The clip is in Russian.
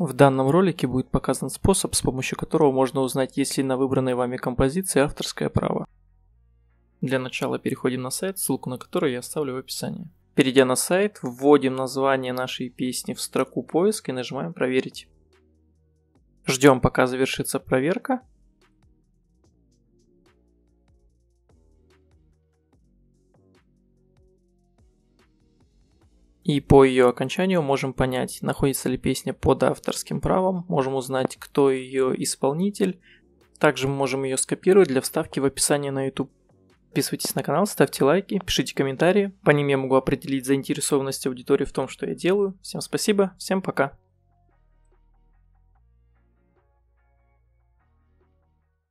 В данном ролике будет показан способ, с помощью которого можно узнать, есть ли на выбранной вами композиции авторское право. Для начала переходим на сайт, ссылку на который я оставлю в описании. Перейдя на сайт, вводим название нашей песни в строку поиска и нажимаем «Проверить». Ждем, пока завершится проверка. И по ее окончанию можем понять, находится ли песня под авторским правом, можем узнать, кто ее исполнитель. Также мы можем ее скопировать для вставки в описании на YouTube. Подписывайтесь на канал, ставьте лайки, пишите комментарии. По ним я могу определить заинтересованность аудитории в том, что я делаю. Всем спасибо, всем пока.